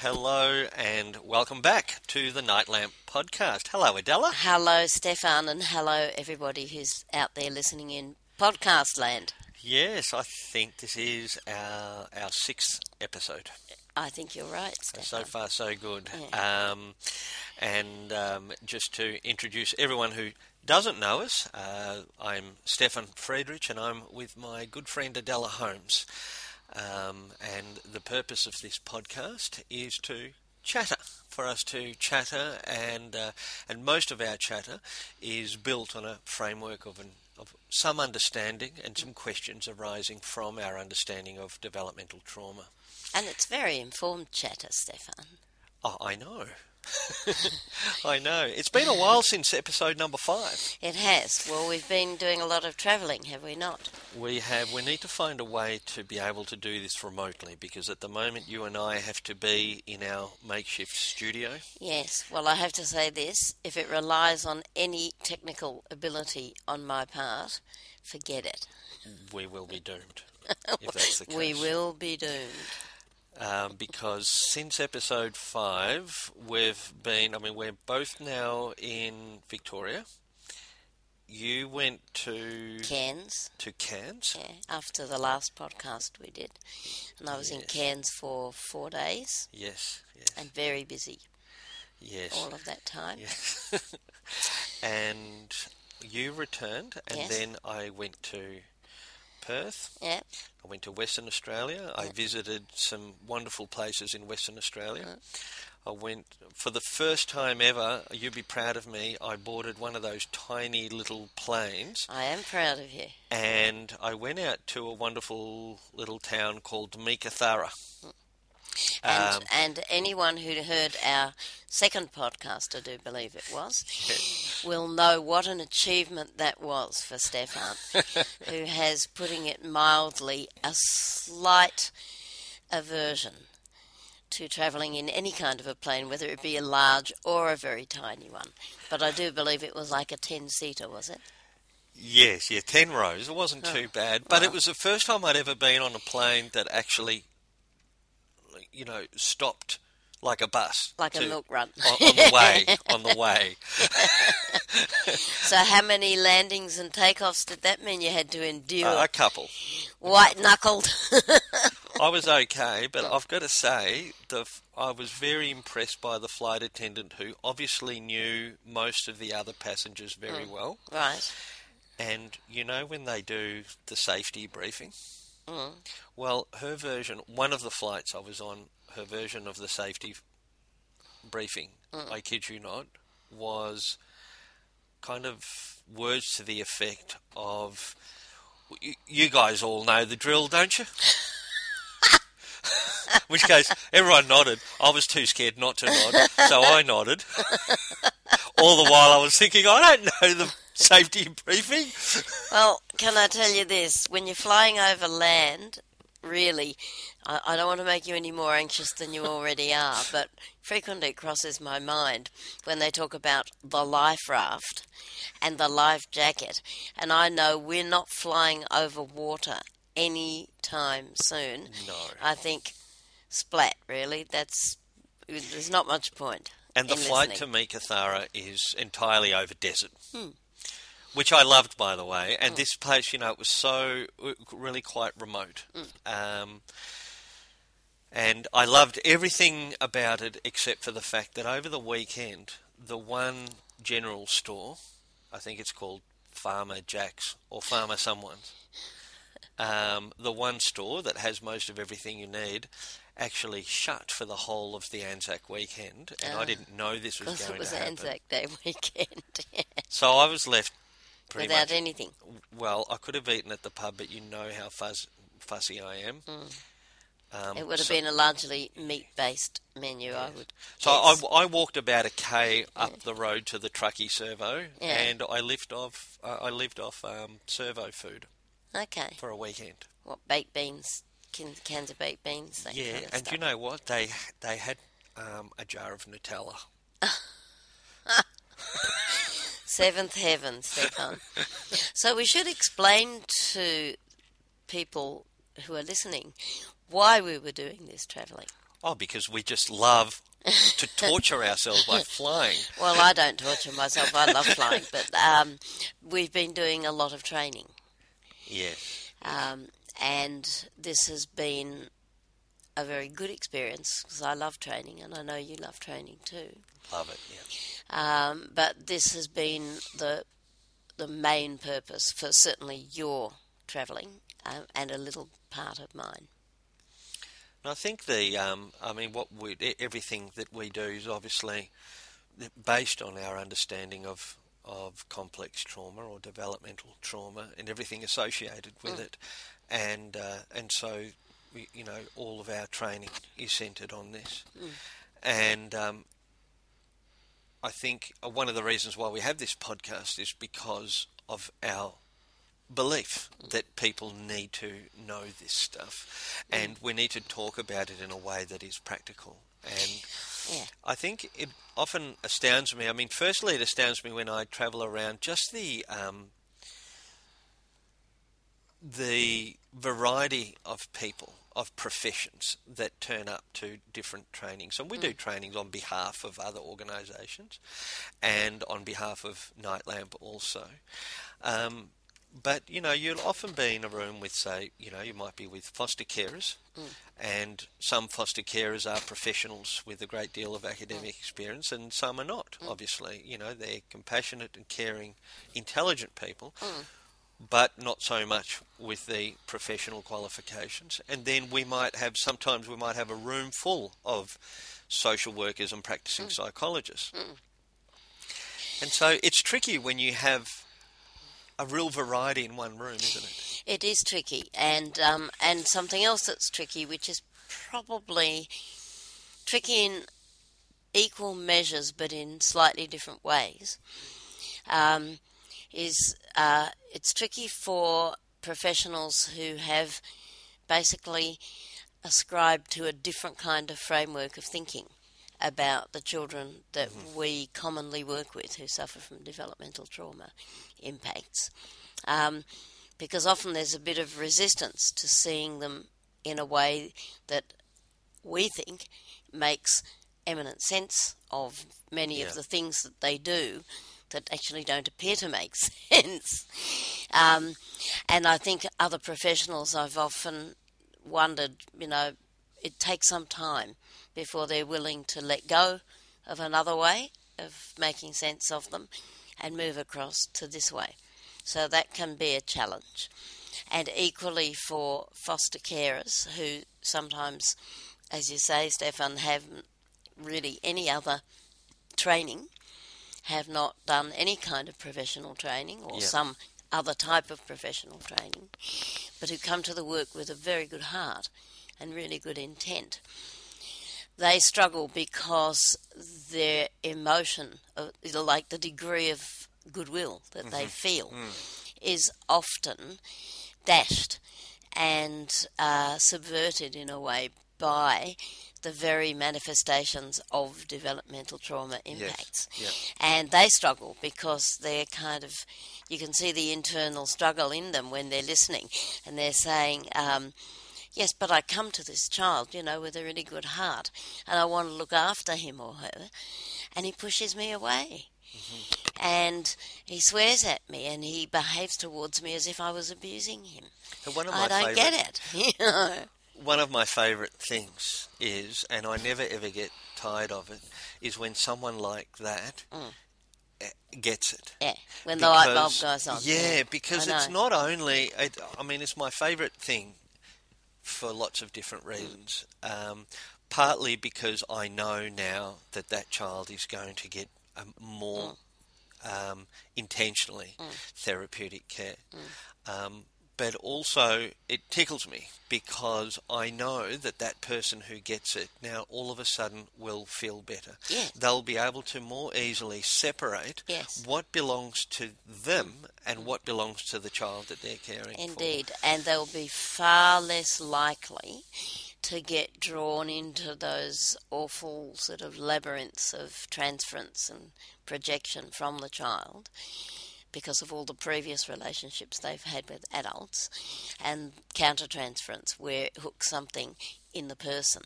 Hello and welcome back to the Night Lamp podcast. Hello, Adela. Hello, Stephan, and hello, everybody who's out there listening in podcast land. Yes, I think this is our our sixth episode. I think you're right, Stephan. So far, so good. Um, and um, just to introduce everyone who doesn't know us, uh, I'm Stephan Friedrich, and I'm with my good friend Adela Holmes. Um, and the purpose of this podcast is to chatter, for us to chatter, and uh, and most of our chatter is built on a framework of an of some understanding and some questions arising from our understanding of developmental trauma. And it's very informed chatter, Stephan. Oh, I know. I know. It's been a while since episode number five. It has. Well, we've been doing a lot of travelling, have we not? We have. We need to find a way to be able to do this remotely because at the moment you and I have to be in our makeshift studio. Yes. Well, I have to say this if it relies on any technical ability on my part, forget it. We will be doomed if that's the case. We will be doomed. Um, because since episode five, we've been. I mean, we're both now in Victoria. You went to Cairns, to Cairns. yeah, after the last podcast we did. And I was in Cairns for four days Yes, yes, and very busy yes. all of that time. Yes. and you returned, and Yes. then I went to Perth. Yeah. I went to Western Australia. I visited some wonderful places in Western Australia. Mm-hmm. I went for the first time ever. You'd be proud of me. I boarded one of those tiny little planes, I am proud of you. and I went out to a wonderful little town called Meekatharra. Mm. And, Um, and anyone who heard our second podcast, I do believe it was, will know what an achievement that was for Stephan, who has, putting it mildly, a slight aversion to travelling in any kind of a plane, whether it be a large or a very tiny one. But I do believe it was like a 10 seater, was it? Yes, yeah, ten rows. It wasn't Oh, too bad, but it was the first time I'd ever been on a plane that actually, you know, stopped like a bus, Like a milk run. on, on the way. On the way, So, how many landings and takeoffs did that mean you had to endure? Uh, a couple. White knuckled. I was okay, but I've got to say, the I was very impressed by the flight attendant who obviously knew most of the other passengers very well. right. And you know when they do the safety briefing? Mm. Well, her version, one of the flights I was on, her version of the safety briefing, I kid you not, was kind of words to the effect of, "Y- you guys all know the drill, don't you? Which case, everyone nodded. I was too scared not to nod, so I nodded. all the while I was thinking, I don't know the safety briefing. Well, can I tell you this? When you're flying over land, really, I, I don't want to make you any more anxious than you already are, but frequently it crosses my mind when they talk about the life raft and the life jacket. And I know we're not flying over water any time soon. No. I think splat, really. That's. There's not much point. And the flight listening. to Meekatharra is entirely over desert. Hmm. Which I loved, by the way. And this place, you know, it was so uh, really quite remote. Um, and I loved everything about it except for the fact that over the weekend, the one general store, I think it's called Farmer Jack's or Farmer Someone's, um, the one store that has most of everything you need, actually shut for the whole of the Anzac weekend, and I Ah. didn't know this was going Because going it was to. Anzac Day weekend. So I was left pretty Without much. anything. Well, I could have eaten at the pub, but you know how fuzz, fussy I am. Um, It would have so, been a largely meat-based menu, I would. So I. I walked about a k up the road to the truckie servo, Yeah. and I lived off uh, I lived off um, servo food okay. for a weekend. What baked beans? Can, cans of baked beans. Yeah, kind of and stuff. you know what? They they had um, a jar of Nutella. Seventh heaven, Stephan. so we should explain to people who are listening why we were doing this travelling. Oh, because we just love to torture ourselves by flying. Well, I don't torture myself. I love flying, but um, we've been doing a lot of training, Yes. um, and this has been a very good experience because I love training, and I know you love training too. Love it. Yeah. Um, but this has been the the main purpose for certainly your travelling um, and a little part of mine. And I think the, um, I mean, what we, everything that we do is obviously based on our understanding of of complex trauma or developmental trauma and everything associated with it, and uh, and so we, you know all of our training is centred on this, and um, I think uh, one of the reasons why we have this podcast is because of our belief that people need to know this stuff. And we need to talk about it in a way that is practical. And Yeah. I think it often astounds me. I mean, firstly, it astounds me when I travel around just the um, the variety of people, of professions that turn up to different trainings. And we do mm. trainings on behalf of other organisations mm. and on behalf of Nightlamp also. Um, but you know, you'll often be in a room with, say, you know, you might be with foster carers, mm. and some foster carers are professionals with a great deal of academic experience, and some are not. Obviously, you know, they're compassionate and caring, intelligent people, but not so much with the professional qualifications. And then we might have sometimes we might have a room full of social workers and practicing psychologists. And so it's tricky when you have a real variety in one room, isn't it? It is tricky, and um, and something else that's tricky, which is probably tricky in equal measures, but in slightly different ways, um, is uh, it's tricky for professionals who have basically ascribed to a different kind of framework of thinking about the children that we commonly work with who suffer from developmental trauma impacts. Um, because often there's a bit of resistance to seeing them in a way that we think makes eminent sense of many Yeah. of the things that they do that actually don't appear to make sense. Um, and I think other professionals, I've often wondered, you know, it takes some time before they're willing to let go of another way of making sense of them and move across to this way. So that can be a challenge. And equally for foster carers who sometimes, as you say, Stephan, haven't really any other training, have not done any kind of professional training or Yeah. some other type of professional training, but who come to the work with a very good heart and really good intent. They struggle because their emotion, uh, like the degree of goodwill that they feel, is often dashed and uh, subverted in a way by the very manifestations of developmental trauma impacts. yeah. And they struggle because they're kind of, you can see the internal struggle in them when they're listening and they're saying, um, Yes, but I come to this child, you know, with a really good heart and I want to look after him or her, and he pushes me away. And he swears at me and he behaves towards me as if I was abusing him. And one of my I don't favourite, get it. You know? One of my favourite things is, and I never ever get tired of it, is when someone like that eh, gets it. Yeah, when the light bulb goes on. Yeah, because it's not only. It, I mean, it's my favourite thing for lots of different reasons. Um, partly because I know now that that child is going to get a more um, intentionally therapeutic care. Um, but also, it tickles me because I know that that person who gets it now all of a sudden will feel better. Yes. They'll be able to more easily separate Yes. what belongs to them and what belongs to the child that they're caring for. Indeed, and they'll be far less likely to get drawn into those awful sort of labyrinths of transference and projection from the child because of all the previous relationships they've had with adults and countertransference where it hooks something in the person,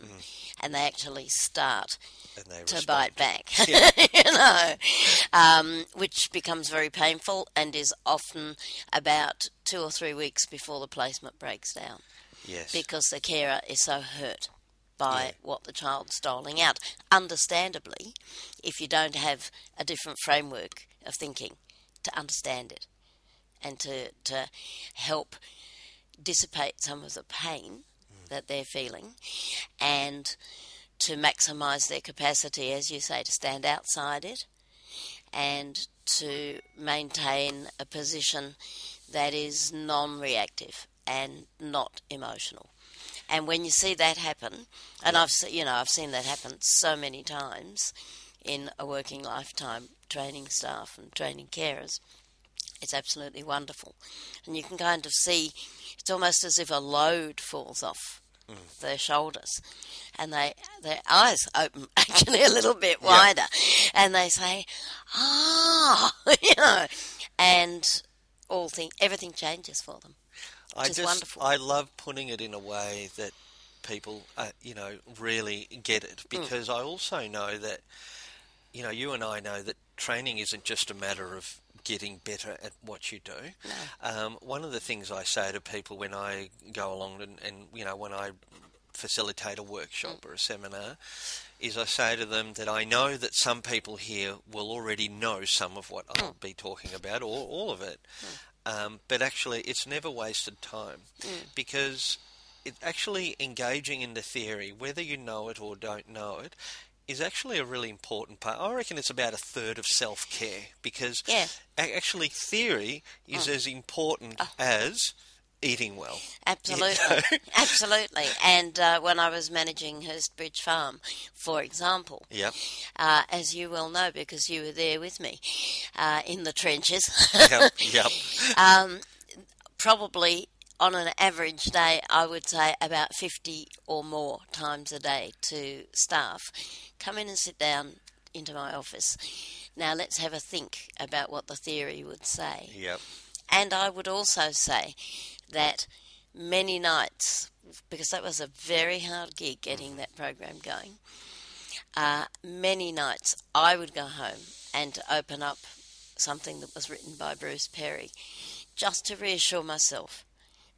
and they actually start they to bite back, Yeah. you know, um, which becomes very painful and is often about two or three weeks before the placement breaks down Yes. because the carer is so hurt by Yeah. what the child's doling out. Understandably, if you don't have a different framework of thinking to understand it and to, to help dissipate some of the pain that they're feeling and to maximize their capacity, as you say, to stand outside it and to maintain a position that is non reactive and not emotional. And when you see that happen, and I've se- you know I've seen that happen so many times in a working lifetime training staff and training carers, it's absolutely wonderful. And you can kind of see it's almost as if a load falls off their shoulders and they their eyes open actually a little bit wider and they say, Ah you know and all thing everything changes for them. I just wonderful. I love putting it in a way that people uh, you know really get Mm. it because I also know that you know you and I know that training isn't just a matter of getting better at what you do. Um, one of the things I say to people when I go along and, and you know when I facilitate a workshop Mm. or a seminar is I say to them that I know that some people here will already know some of what Mm. I'll be talking about or all of it. Um, but actually, it's never wasted time because it actually engaging in the theory, whether you know it or don't know it, is actually a really important part. I reckon it's about a third of self care because Yeah. actually theory is as important as eating well. Absolutely, absolutely. And uh, when I was managing Hurstbridge Farm, for example, Yep. uh, as you well know because you were there with me uh, in the trenches, Yep. yep. um, probably on an average day, I would say about 50 or more times a day to staff come in and sit down into my office. Now let's have a think about what the theory would say. Yep. And I would also say that many nights, because that was a very hard gig getting that program going, uh, many nights I would go home and open up something that was written by Bruce Perry just to reassure myself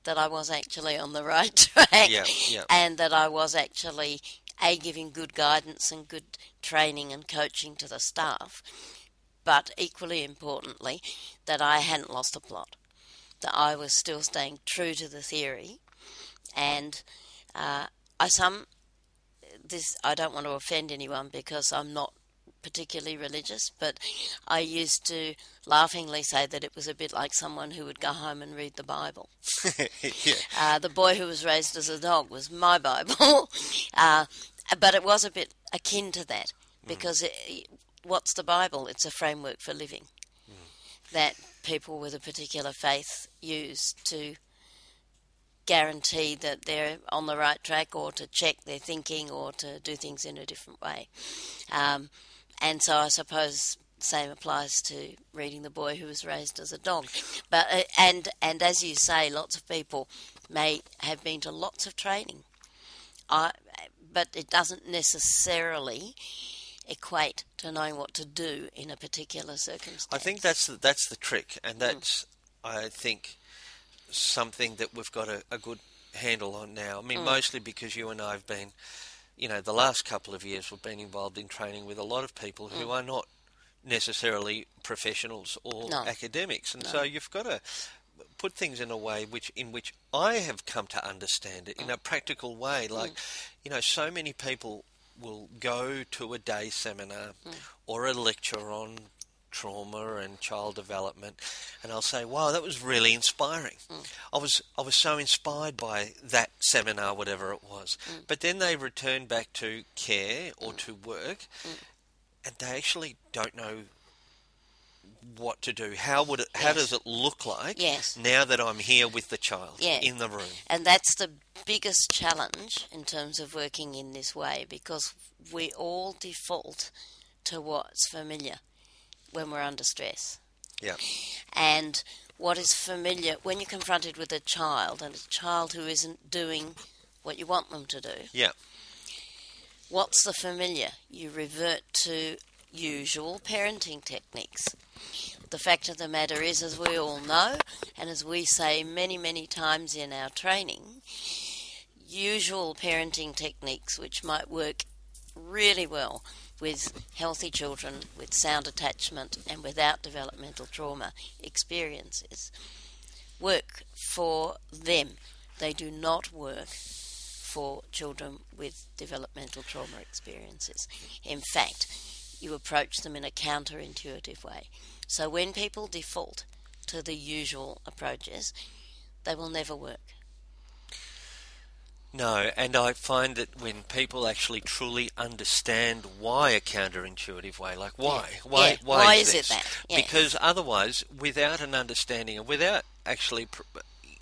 that I was actually on the right track Yeah, yeah. and that I was actually a giving good guidance and good training and coaching to the staff, but equally importantly, that I hadn't lost the plot, that I was still staying true to the theory, and uh, I some this I don't want to offend anyone because I'm not particularly religious, but I used to laughingly say that it was a bit like someone who would go home and read the Bible. yeah. Uh, the boy who was raised as a dog was my Bible, uh, but it was a bit akin to that because it, what's the Bible? It's a framework for living that people with a particular faith use to guarantee that they're on the right track or to check their thinking or to do things in a different way. Um, and so I suppose same applies to reading the boy who was raised as a dog. But uh, and and as you say, lots of people may have been to lots of training. I, but it doesn't necessarily equate to knowing what to do in a particular circumstance. I think that's the, that's the trick, and that's I think something that we've got a, a good handle on now. I mean, mostly because you and I have been, you know, the last couple of years we've been involved in training with a lot of people who mm. are not necessarily professionals or No. academics, and so you've got to put things in a way which in which I have come to understand it in a practical way. Mm. Like, you know, so many people will go to a day seminar mm. or a lecture on trauma and child development and I'll say wow that was really inspiring. Hmm. I was I was so inspired by that seminar whatever it was. Hmm. But then they return back to care or hmm. to work and they actually don't know what to do. How would it how Yes. does it look like Yes. now that I'm here with the child Yeah. in the room? And that's the biggest challenge in terms of working in this way because we all default to what's familiar when we're under stress. yeah And what is familiar when you're confronted with a child and a child who isn't doing what you want them to do. Yeah. What's the familiar? You revert to usual parenting techniques. The fact of the matter is, as we all know, and as we say many, many times in our training, usual parenting techniques which might work really well with healthy children with sound attachment and without developmental trauma experiences work for them. They do not work for children with developmental trauma experiences. In fact, you approach them in a counterintuitive way. So when people default to the usual approaches, they will never work. No, and I find that when people actually truly understand why a counterintuitive way, like why, Yeah. why, Yeah. why, Why is, is it that? Yeah. Because otherwise, without an understanding and without actually,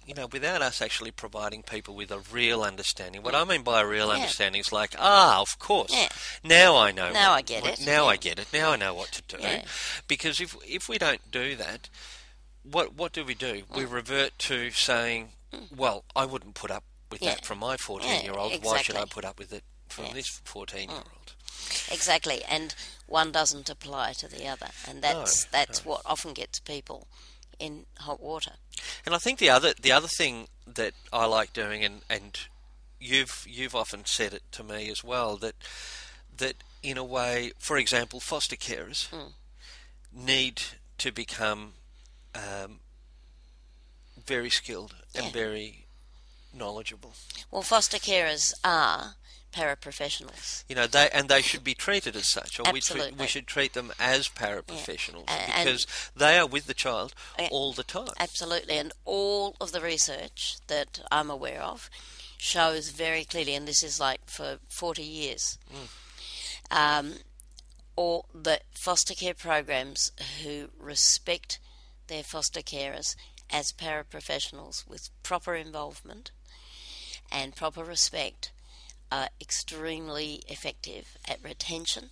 you know, without us actually providing people with a real understanding, what I mean by a real understanding is like, ah, of course, now I know. Now what- I get what- it. Now I get it. Now I know what to do. Because if if we don't do that, what what do we do? We Mm. revert to saying, well, I wouldn't put up with Yeah. that from my 14 year old. Yeah, Why should I put up with it from Yeah. Mm. this 14 year old? Exactly, and one doesn't apply to the other, and that's No, that's what often gets people in hot water. And I think the other the other thing that I like doing, and, and you've you've often said it to me as well, that that in a way, for example, foster carers Mm. need to become um, very skilled and very knowledgeable. Well, foster carers are paraprofessionals. You know, they and they should be treated as such, or we, Absolutely. we should treat them as paraprofessionals and- because they are with the child Yeah. all the time. Absolutely, and all of the research that I'm aware of shows very clearly, and this is like for 40 years, um, or the foster care programs who respect their foster carers as paraprofessionals with proper involvement and proper respect are extremely effective at retention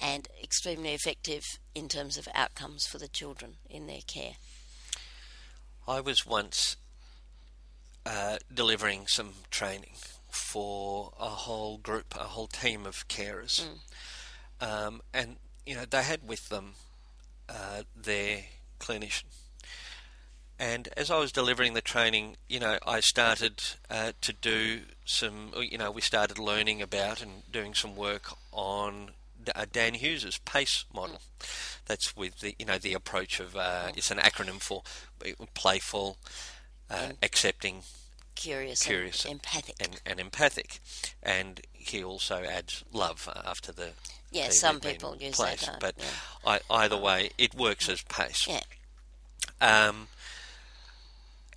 and extremely effective in terms of outcomes for the children in their care. I was once uh, delivering some training for a whole group, a whole team of carers, um, and you know they had with them uh, their clinician. And as I was delivering the training, you know, I started uh, to do some, you know, we started learning about and doing some work on uh, Dan Hughes's PACE model. That's with the, you know, the approach of, uh, it's an acronym for playful, uh, accepting, Curious, Curious and empathic. and, and empathic. And he also adds love after the. Yeah, the- some people use placed. that, uh, But yeah. I, either way, it works as PACE. yeah, Um,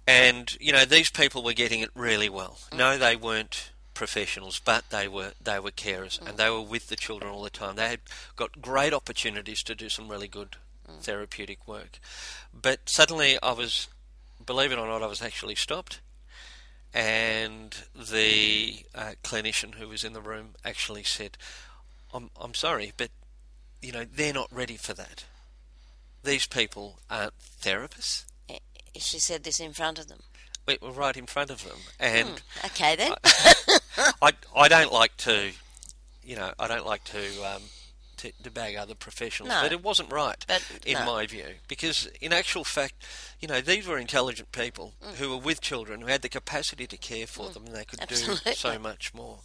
and you know these people were getting it really well. Mm. No, they weren't professionals, but they were they were carers, and mm. they were with the children all the time. They had got great opportunities to do some really good mm. therapeutic work. But suddenly, I was, believe it or not, I was actually stopped, and the uh, clinician who was in the room actually said, "I'm I'm sorry, but you know they're not ready for that. These people aren't therapists." She said this in front of them. we were right in front of them, and Hmm, Okay then. I I don't like to, you know, I don't like to um, to, to bag other professionals, No. but it wasn't right But, in no. my view because in actual fact, you know, these were intelligent people who were with children who had the capacity to care for them, and they could do so much more.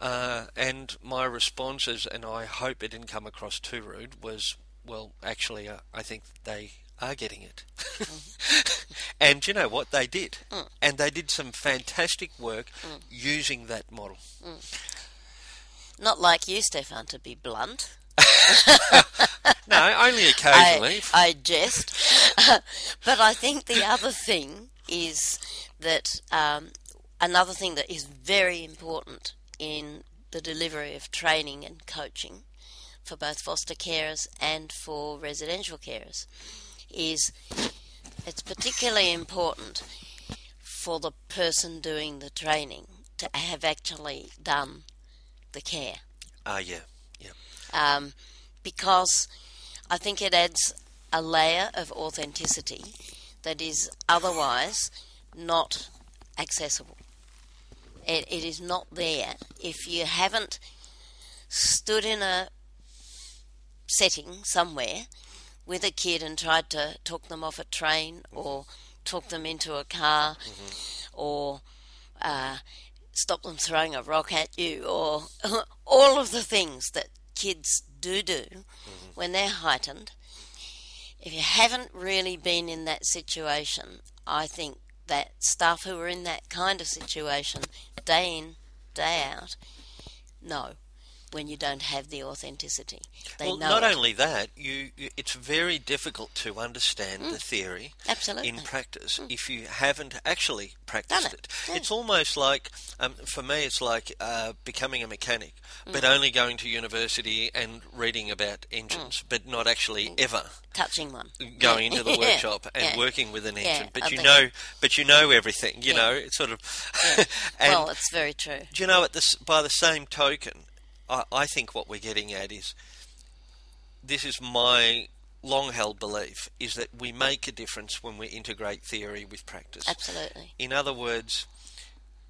Uh, and my responses, and I hope it didn't come across too rude, was, well, actually, uh, I think they are getting it. Mm-hmm. and you know what? They did. Mm. And they did some fantastic work mm. using that model. Mm. Not like you, Stephan, to be blunt. No, only I, occasionally. I jest. but I think the other thing is that um, another thing that is very important in the delivery of training and coaching for both foster carers and for residential carers is it's particularly important for the person doing the training to have actually done the care Ah, yeah, yeah. um, because I think it adds a layer of authenticity that is otherwise not accessible. It, it is not there if you haven't stood in a setting somewhere with a kid and tried to talk them off a train or talk them into a car or uh, stop them throwing a rock at you or all of the things that kids do do when they're heightened. If you haven't really been in that situation, I think that staff who are in that kind of situation, day in, day out, know when you don't have the authenticity. They well, not it. only that, you, you it's very difficult to understand the theory Mm. Absolutely. Mm. in practice if you haven't actually practiced it. it. Yeah. It's almost like, um, for me, it's like uh, becoming a mechanic, Mm. but only going to university and reading about engines, but not actually ever touching one. going Mm. Yeah. into the Yeah. workshop and working with an engine. I But you know, but you know everything. You know, it's sort of. Well, it's very true. do you know, at this, by the same token, I, I think what we're getting at is this is my long held belief is that we make a difference when we integrate theory with practice. Absolutely. In other words,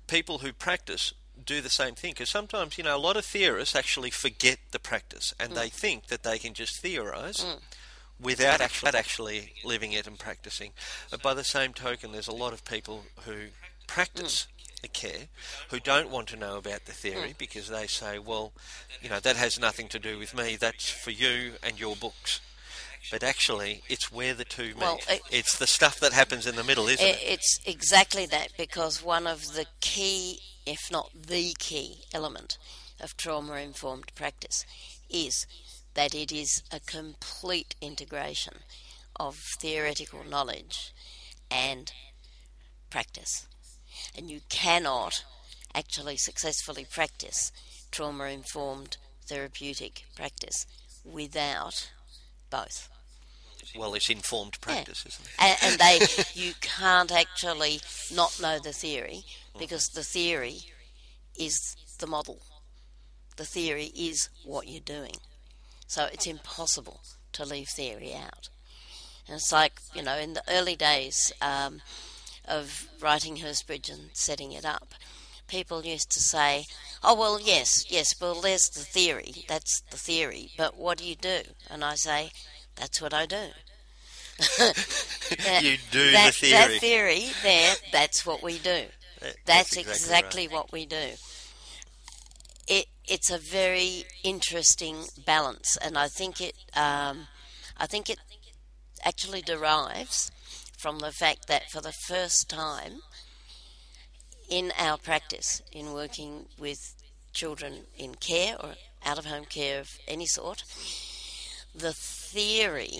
people who practice do the same thing because sometimes, you know, a lot of theorists actually forget the practice and mm. they think that they can just theorize. Mm. Without actually, actually living it and practicing. But by the same token, there's a lot of people who practice the care who don't want to know about the theory hmm. because they say, well, you know, that has nothing to do with me, that's for you and your books. But actually, it's where the two meet. Well, it- it's the stuff that happens in the middle, isn't I- it? It's exactly that because one of the key, if not the key, element of trauma informed practice is that it is a complete integration of theoretical knowledge and practice. And you cannot actually successfully practice trauma informed therapeutic practice without both. Well, it's informed practice, isn't it? and, and they you can't actually not know the theory because the theory is the model the theory is what you're doing so it's impossible to leave theory out and it's like you know in the early days um, of writing Hurstbridge and setting it up people used to say oh well yes yes well there's the theory that's the theory but what do you do and I say that's what I do That- You do the theory. That theory there, that's what we do. That- That's, exactly exactly, right. what we do. It it's a very interesting balance, and I think it um, I think it actually derives from the fact that for the first time in our practice in working with children in care or out of home care of any sort, the theory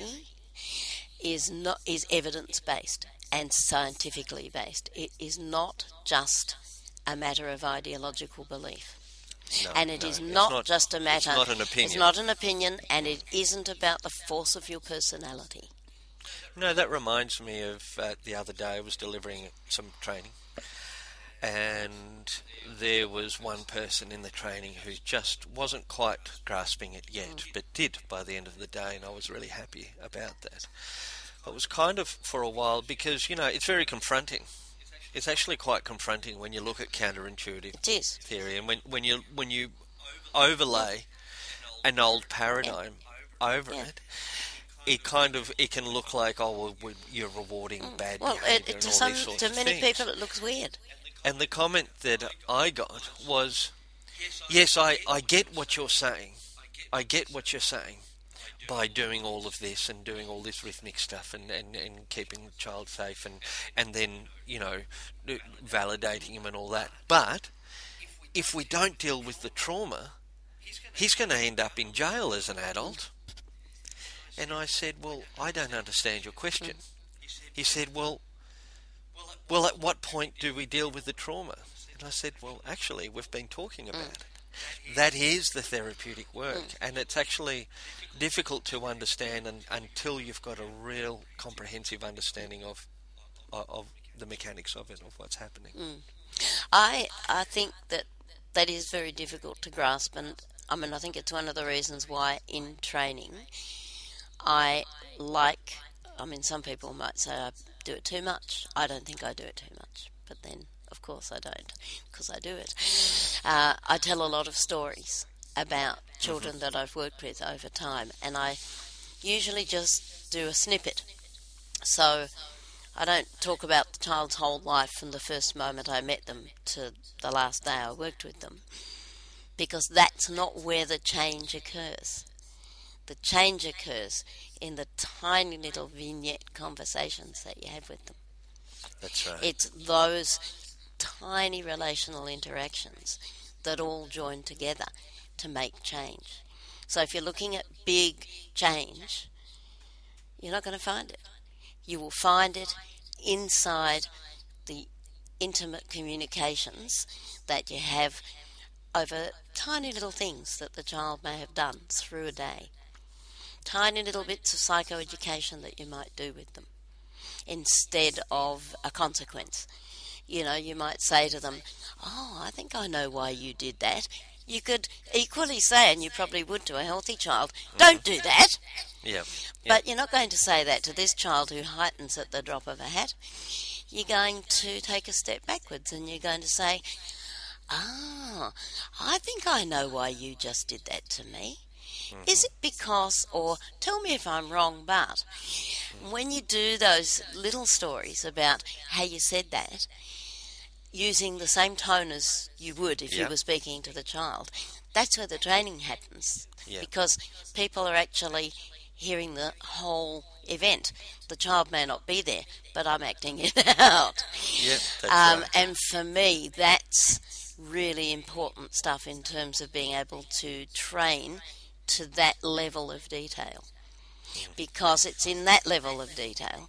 is not is evidence based and scientifically based. It is not just a matter of ideological belief. No, and it no, is it's not, just a matter. It's not an opinion. It's not an opinion, and it isn't about the force of your personality. No, that reminds me of uh, the other day I was delivering some training, and there was one person in the training who just wasn't quite grasping it yet, but did by the end of the day, and I was really happy about that. It was kind of for a while because you know it's very confronting. It's actually quite confronting when you look at counterintuitive theory, and when when you when you overlay an old paradigm over Yeah. it, it kind of it can look like oh well we- you're rewarding bad Mm. Well, behaviour it, it, and to some, to many people, it looks weird. And the comment that I got was, yes, I, I get what you're saying. I get what you're saying by doing all of this and doing all this rhythmic stuff and, and, and keeping the child safe and, and then, you know, validating him and all that. But if we don't deal with the trauma, he's going to end up in jail as an adult. And I said, well, I don't understand your question. Mm. He said, well, well, at what point do we deal with the trauma? And I said, well, actually, we've been talking mm. about it. That is the therapeutic work, mm. and it's actually difficult to understand un until you've got a real comprehensive understanding of, of of the mechanics of it, of what's happening. I I think that that is very difficult to grasp, and I mean I think it's one of the reasons why in training I like. I mean, some people might say I do it too much. I don't think I do it too much, but then of course I don't, because I do it. Uh, I tell a lot of stories about children that I've worked with over time, and I usually just do a snippet. So I don't talk about the child's whole life from the first moment I met them to the last day I worked with them, because that's not where the change occurs. The change occurs in the tiny little vignette conversations that you have with them. That's right. It's those tiny relational interactions that all join together to make change. So if you're looking at big change, you're not going to find it. You will find it inside the intimate communications that you have over tiny little things that the child may have done through a day. Tiny little bits of psychoeducation that you might do with them instead of a consequence. You know, you might say to them, Oh, I think I know why you did that. You could equally say, and you probably would to a healthy child, Don't do that. yeah. But you're not going to say that to this child who heightens at the drop of a hat. You're going to take a step backwards and you're going to say, Ah, I think I know why you just did that to me. Is it because, or tell me if I'm wrong, but when you do those little stories about how you said that, using the same tone as you would if you were speaking to the child, that's where the training happens. Yeah. Because people are actually hearing the whole event. The child may not be there, but I'm acting it out. Yeah. That's Um, right. and for me, that's really important stuff in terms of being able to train to that level of detail. Because it's in that level of detail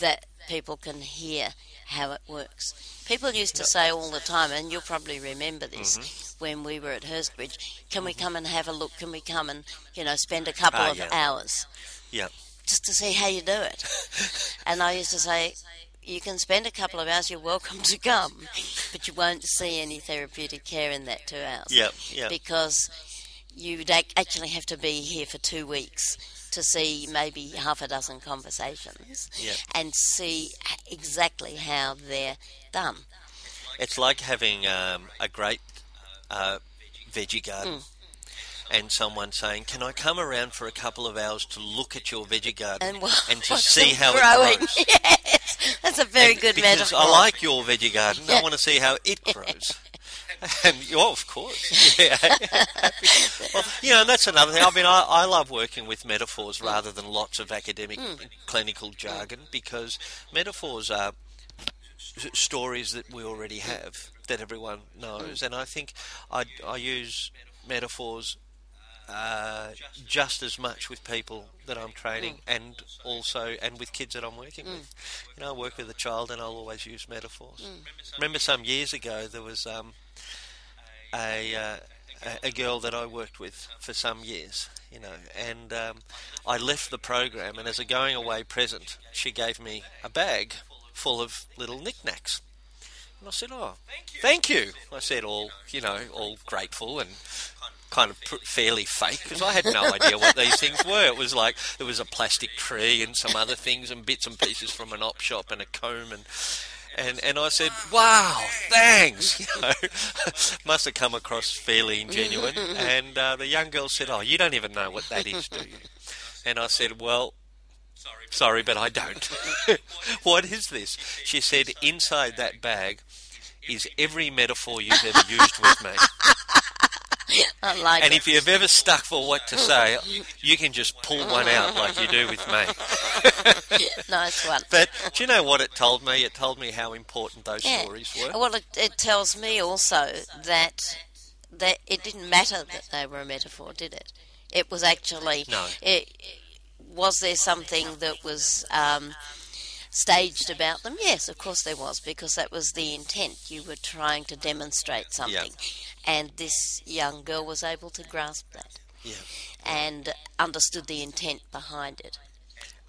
that people can hear how it works. People used to say all the time, and you'll probably remember this Mm-hmm. when we were at Hurstbridge, can we come and have a look? Can we come and, you know, spend a couple Ah, of yeah. hours Yeah. just to see how you do it? and I used to say, you can spend a couple of hours, you're welcome to come, but you won't see any therapeutic care in that two hours. Yeah. Yeah. Because you'd ac- actually have to be here for two weeks to see maybe half a dozen conversations and see exactly how they're done. It's like having um, a great uh, veggie garden. Mm. And someone saying, "Can I come around for a couple of hours to look at your veggie garden And, and to see how growing. it grows?" yes, that's a very And good because metaphor. I like your veggie garden. Yeah. I want to see how it grows. and oh, of course, yeah. well, you know, and that's another thing. I mean, I, I love working with metaphors hmm. rather than lots of academic hmm. clinical jargon because metaphors are stories that we already hmm. have that everyone knows, and I think I, I use metaphors uh, just as much with people that I'm training and also and with kids that I'm working with. You know, I work with a child and I'll always use metaphors. Remember some years ago there was um, a, uh, a a girl that I worked with for some years, you know, and um, I left the program and as a going away present she gave me a bag full of little knickknacks. And I said, "Oh, thank you." I said, all you know, all grateful and kind of fairly fake because I had no idea what these things were. It was like there was a plastic tree and some other things and bits and pieces from an op shop and a comb and. And, and I said, "Wow, thanks." You know, must have come across fairly genuine. And uh, the young girl said, "Oh, you don't even know what that is, do you?" And I said, "Well, Sorry, but I don't. what is this? She said, inside that bag is every metaphor you've ever used with me. I like And it. if you've ever stuck for what to say, you can just pull one out like you do with me. nice one. But do you know what it told me? It told me how important those Yeah. stories were. Well, it, it tells me also that that it didn't matter that they were a metaphor, did it? It was actually No. It, was there something that was um, staged about them? Yes, of course there was, because that was the intent. You were trying to demonstrate something, and this young girl was able to grasp that Yeah. and understood the intent behind it.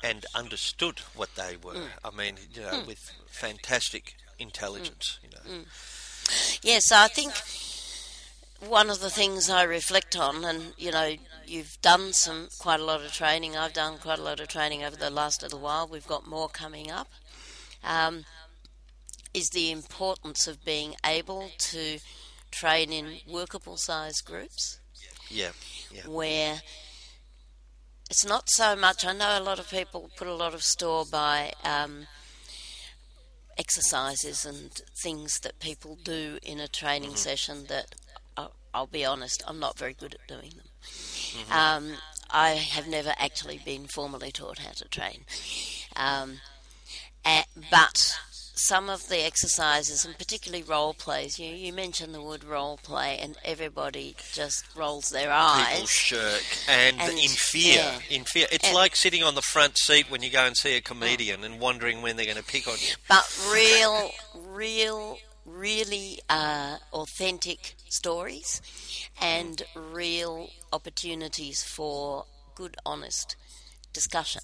And understood what they were. Mm. I mean, you know, mm. with fantastic intelligence, mm. you know. Yes, I think one of the things I reflect on, and you know, you've done some quite a lot of training. I've done quite a lot of training over the last little while. We've got more coming up. Um, is the importance of being able to train in workable size groups Yeah. Yeah. where it's not so much. I know a lot of people put a lot of store by um, exercises and things that people do in a training session that I'll, I'll be honest, I'm not very good at doing them. Um, I have never actually been formally taught how to train. Um, a- but some of the exercises, and particularly role plays, you, you mentioned the word role play, and everybody just rolls their eyes. People shirk and, And- in fear. yeah. In fear. It's And- like sitting on the front seat when you go and see a comedian and wondering when they're going to pick on you. but real, real, really uh, authentic stories and real opportunities for good, honest discussion.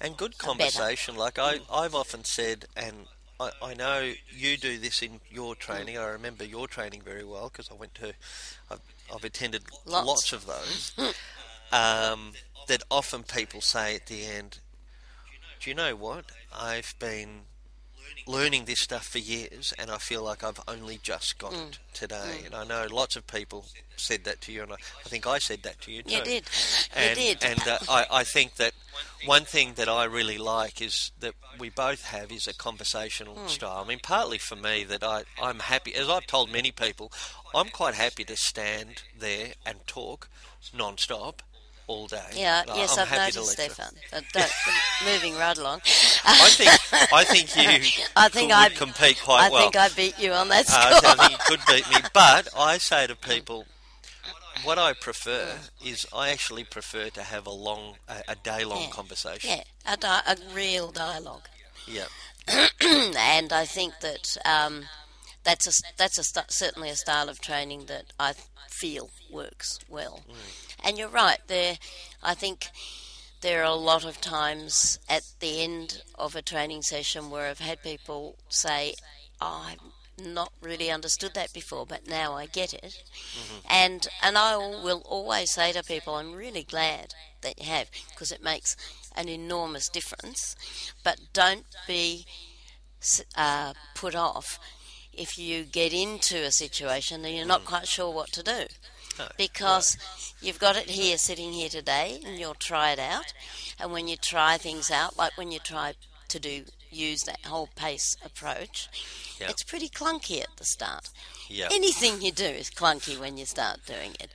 And good conversation. Like I, I've often said, and I, I know you do this in your training. I remember your training very well because I went to, I've, I've attended Lots. lots, of those. um, that often people say at the end, "Do you know what? I've been learning this stuff for years, and I feel like I've only just got Mm. it today." And I know lots of people said that to you, and I, I think I said that to you too. You did. And, you did. and uh, I, I think that one thing that I really like is that we both have is a conversational Hmm. style. I mean, partly for me that I, I'm happy, as I've told many people, I'm quite happy to stand there and talk non-stop all day. yeah, yes, I'm I've happy noticed. Stephan. But moving right along. I think I think you I think could I compete quite I well. I think I beat you on that Uh, score. I think you could beat me, but I say to people, what I prefer is I actually prefer to have a long, a, a day long Yeah. conversation. yeah, a, di- a real dialogue. Yeah. and I think that um, that's a that's a st- certainly a style of training that I feel works well. And you're right there. I think there are a lot of times at the end of a training session where I've had people say, oh, "I've not really understood that before, but now I get it." And and I will always say to people, "I'm really glad that you have because it makes an enormous difference." But don't be uh, put off if you get into a situation and you're not quite sure what to do. Because you've got it here, sitting here today, and you'll try it out. And when you try things out, like when you try to do use that whole pace approach, Yeah. it's pretty clunky at the start. Yeah. Anything you do is clunky when you start doing it.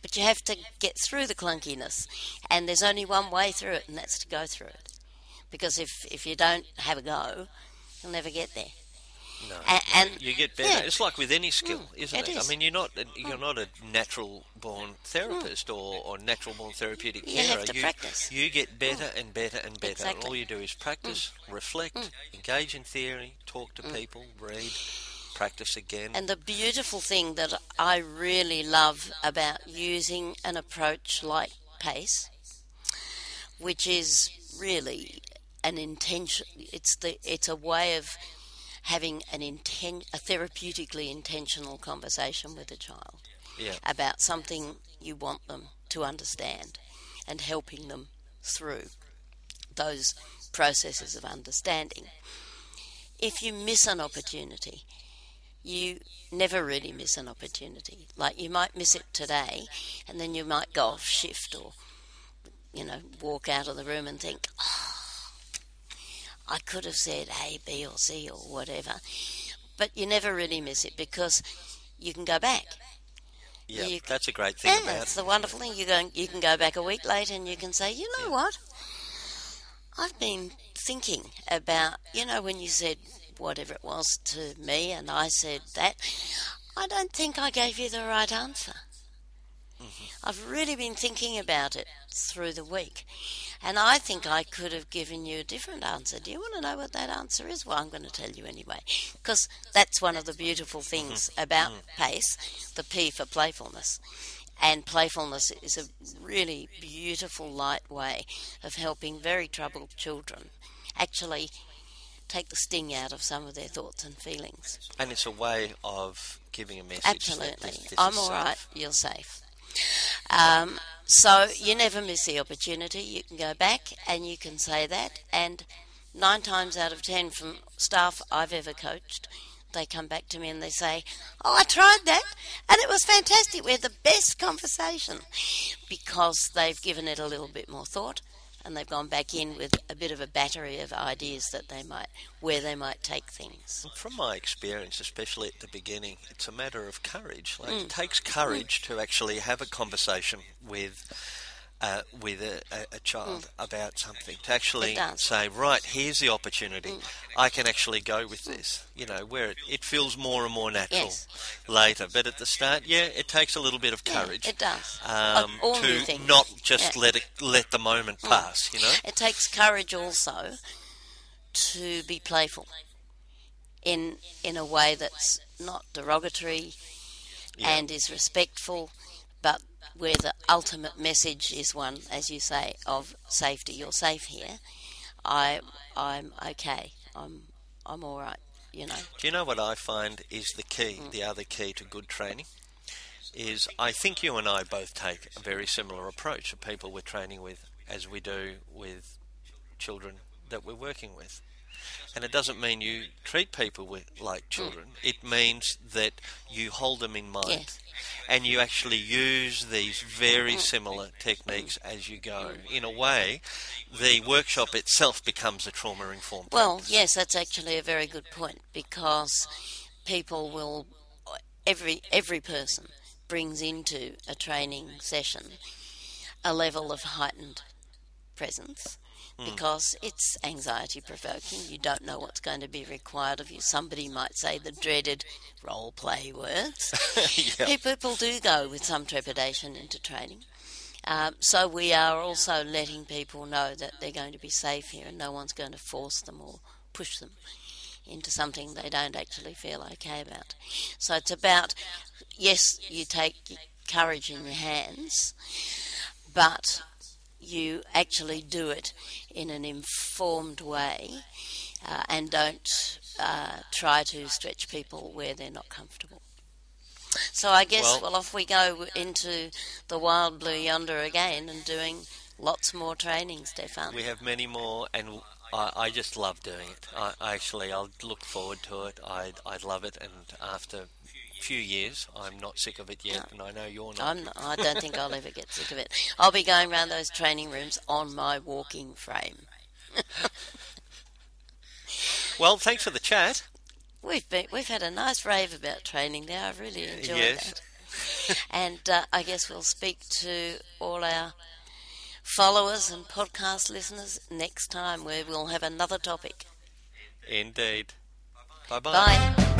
But you have to get through the clunkiness. And there's only one way through it, and that's to go through it. Because if, if you don't have a go, you'll never get there. No. And, and You get better. Yeah. It's like with any skill, Mm, isn't it it? is. I mean, you're not a, you're not a natural born therapist mm. or, or natural born therapeutic You carer. have to you, practice. You get mm. better and better and better. And Exactly. all you do is practice, reflect, engage in theory, talk to people, read, practice again. And the beautiful thing that I really love about using an approach like PACE, which is really an intention, it's the it's a way of having an inten- a therapeutically intentional conversation with a child yeah. about something you want them to understand and helping them through those processes of understanding. If you miss an opportunity, you never really miss an opportunity. Like you might miss it today, and then you might go off shift or, you know, walk out of the room and think, oh, I could have said A, B, or C, or whatever. But you never really miss it because you can go back. Yeah, you- that's a great thing Yeah, about it's the wonderful thing. You go, you can go back a week later and you can say, you know what? I've been thinking about, you know, when you said whatever it was to me and I said that, I don't think I gave you the right answer. Mm-hmm. I've really been thinking about it through the week. And I think I could have given you a different answer. Do you want to know what that answer is? Well, I'm going to tell you anyway. Because that's one of the beautiful things about PACE, the P for playfulness. And playfulness is a really beautiful, light way of helping very troubled children actually take the sting out of some of their thoughts and feelings. And it's a way of giving a message. Absolutely. That this, this I'm all safe. right. You're safe. Um, so you never miss the opportunity. You can go back and you can say that, and nine times out of ten from staff I've ever coached, they come back to me and they say, Oh, I tried that and it was fantastic. We had the best conversation because they've given it a little bit more thought and they've gone back in with a bit of a battery of ideas that they might where they might take things. From my experience, especially at the beginning, it's a matter of courage. Like mm. it takes courage mm. to actually have a conversation with uh, with a, a, a child mm. about something to actually say, right, here's the opportunity. Mm. I can actually go with this. You know, where it, it feels more and more natural yes. later. But at the start, yeah, it takes a little bit of courage. Yeah, it does. Um, to not just yeah. let it let the moment mm. pass. You know, it takes courage also to be playful in in a way that's not derogatory yeah. and is respectful, but where the ultimate message is one, as you say, of safety. You're safe here. I, I'm okay. I'm, I'm all right. You know. Do you know what I find is the key? Mm. The other key to good training is I think you and I both take a very similar approach to people we're training with, as we do with children that we're working with. And it doesn't mean you treat people with, like mm. children. Mm. It means that you hold them in mind. Yes. And you actually use these very mm. similar techniques as you go. In a way, the workshop itself becomes a trauma informed. Well, practice. yes, that's actually a very good point because people will every every person brings into a training session a level of heightened presence. Because it's anxiety provoking. You don't know what's going to be required of you. Somebody might say the dreaded role play words. yeah. People do go with some trepidation into training. Um, so we are also letting people know that they're going to be safe here and no one's going to force them or push them into something they don't actually feel okay about. So it's about, yes, you take courage in your hands, but you actually do it in an informed way uh, and don't uh, try to stretch people where they're not comfortable. So I guess, well, well, off we go into the wild blue yonder again and doing lots more training, Stephan. We have many more, and I, I just love doing it. I, actually, I'll look forward to it. I, I love it, and after few years. I'm not sick of it yet, no. and I know you're not. I'm. I don't think I'll ever get sick of it. I'll be going around those training rooms on my walking frame. well, thanks for the chat. We've been we've had a nice rave about training there. I've really enjoyed yes. that. and uh, I guess we'll speak to all our followers and podcast listeners next time, where we'll have another topic. Indeed. Bye-bye. Bye.